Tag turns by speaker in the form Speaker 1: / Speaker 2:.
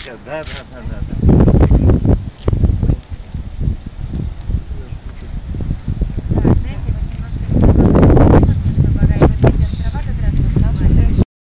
Speaker 1: все, да, да, да, да. да.